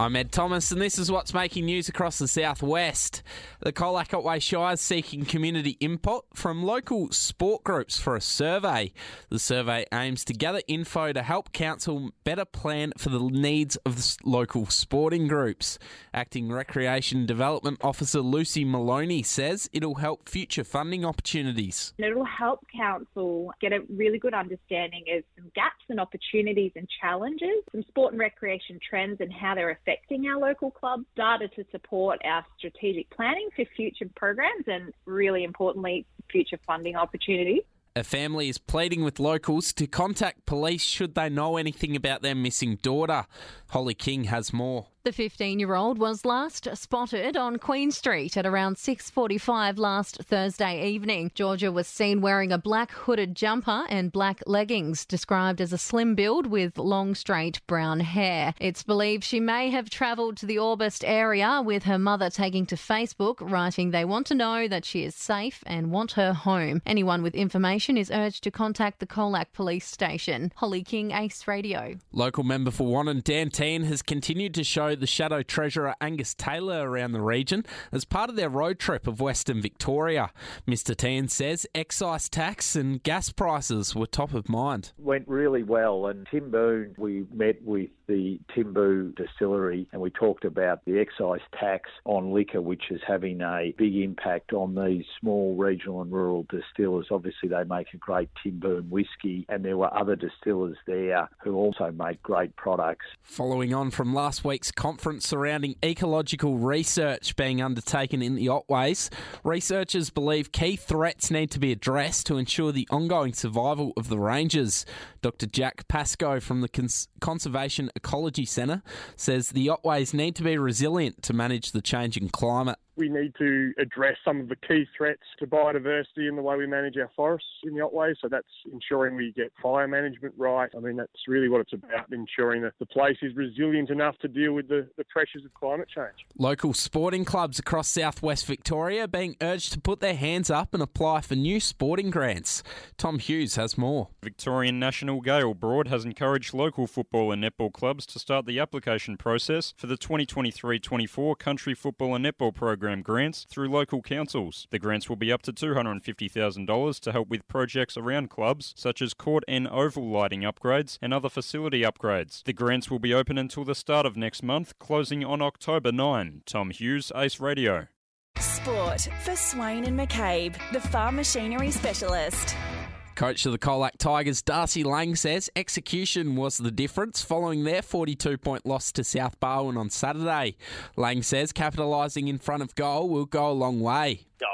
I'm Ed Thomas, and this is what's making news across the southwest. The Colac Otway Shire is seeking community input from local sport groups for a survey. The survey aims to gather info to help council better plan for the needs of the local sporting groups. Acting Recreation Development Officer Lucy Maloney says it'll help future funding opportunities. It'll help council get a really good understanding of some gaps and opportunities and challenges, some sport and recreation trends and how they're affecting our local clubs, data to support our strategic planning for future programs and, really importantly, future funding opportunities. A family is pleading with locals to contact police should they know anything about their missing daughter. Holly King has more. The 15-year-old was last spotted on Queen Street at around 6:45 last Thursday evening. Georgia was seen wearing a black hooded jumper and black leggings, described as a slim build with long straight brown hair. It's believed she may have travelled to the Orbost area with her mother taking to Facebook writing they want to know that she is safe and want her home. Anyone with information is urged to contact the Colac police station. Holly King Ace Radio. Local member for Wannon Dan Tehan has continued to show the Shadow Treasurer Angus Taylor around the region as part of their road trip of Western Victoria. Mr. Tehan says excise tax and gas prices were top of mind. Went really well, and Timboon, we met with the Timboon distillery and we talked about the excise tax on liquor, which is having a big impact on these small regional and rural distillers. Obviously, they make a great Timboon whiskey, and there were other distillers there who also make great products. Following on from last week's conference surrounding ecological research being undertaken in the Otways, researchers believe key threats need to be addressed to ensure the ongoing survival of the ranges. Dr. Jack Pascoe from the Cons- Conservation Ecology Centre says the Otways need to be resilient to manage the changing climate we need to address some of the key threats to biodiversity in the way we manage our forests in the Otway. So that's ensuring we get fire management right. I mean, that's really what it's about, ensuring that the place is resilient enough to deal with the, the pressures of climate change. Local sporting clubs across southwest Victoria being urged to put their hands up and apply for new sporting grants. Tom Hughes has more. Victorian National Gaelle Broad has encouraged local football and netball clubs to start the application process for the 2023 24 Country Football and Netball program program grants through local councils. The grants will be up to $250,000 to help with projects around clubs, such as court and oval lighting upgrades and other facility upgrades. The grants will be open until the start of next month, closing on October 9. Tom Hughes, Ace Radio. Sport for Swain and McCabe, the farm machinery specialist. Coach of the Colac Tigers, Darcy Lang, says execution was the difference following their 42 point loss to South Barwon on Saturday. Lang says capitalising in front of goal will go a long way. Yeah,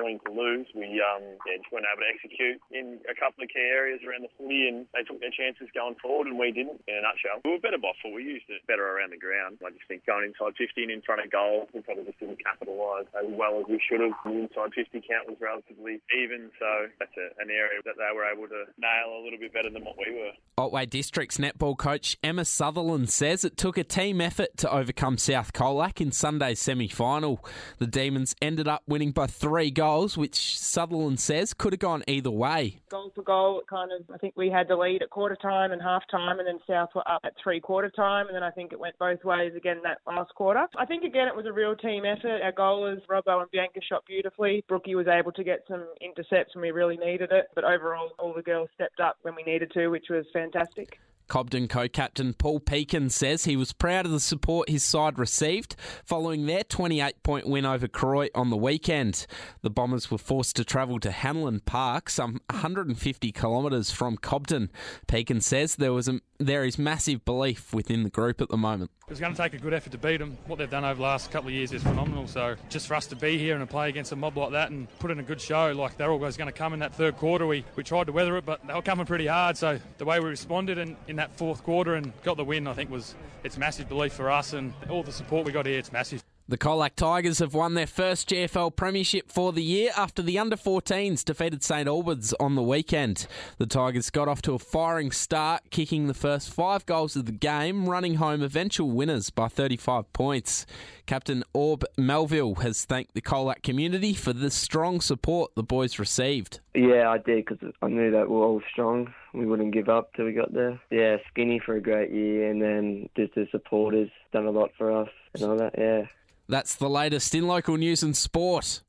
disappointing to lose. We um, yeah, just weren't able to execute in a couple of key areas around the footy, and they took their chances going forward, and we didn't. In a nutshell, we were better by. We used it better around the ground. I just think going inside 50 and in front of goal, we probably just didn't capitalise as well as we should have. The inside 50 count was relatively even, so that's a, an area that they were able to nail a little bit better than what we were. Otway District's netball coach Emma Sutherland says it took a team effort to overcome South Colac in Sunday's semi-final. The Demons ended up winning by three goals, which Sutherland says could have gone either way. Goal for goal, kind of, I think we had the lead at quarter time and half time, and then South were up at three quarter time, and then I think it went both ways again that last quarter. I think again it was a real team effort. Our goalers, Robbo and Bianca, shot beautifully. Brookie was able to get some intercepts when we really needed it, but overall, all the girls stepped up when we needed to, which was fantastic. Cobden co captain Paul Pekin says he was proud of the support his side received following their 28 point win over Koroit on the weekend. The Bombers were forced to travel to Hanlon Park, some 150 kilometres from Cobden. Pekin says there was a, there is massive belief within the group at the moment. It's going to take a good effort to beat them. What they've done over the last couple of years is phenomenal. So just for us to be here and to play against a mob like that and put in a good show, like they're always going to come in that third quarter. We, we tried to weather it, but they were coming pretty hard. So the way we responded in, in that fourth quarter and got the win, I think was it's massive belief for us and all the support we got here. It's massive. The Colac Tigers have won their first GFL premiership for the year after the under 14s defeated St Albans on the weekend. The Tigers got off to a firing start, kicking the first five goals of the game, running home eventual winners by 35 points. Captain Orb Melville has thanked the Colac community for the strong support the boys received. Yeah, I did because I knew that we were all strong we wouldn't give up till we got there. Yeah, Skinny for a great year, and then just the supporters done a lot for us and all that. Yeah. That's the latest in local news and sport.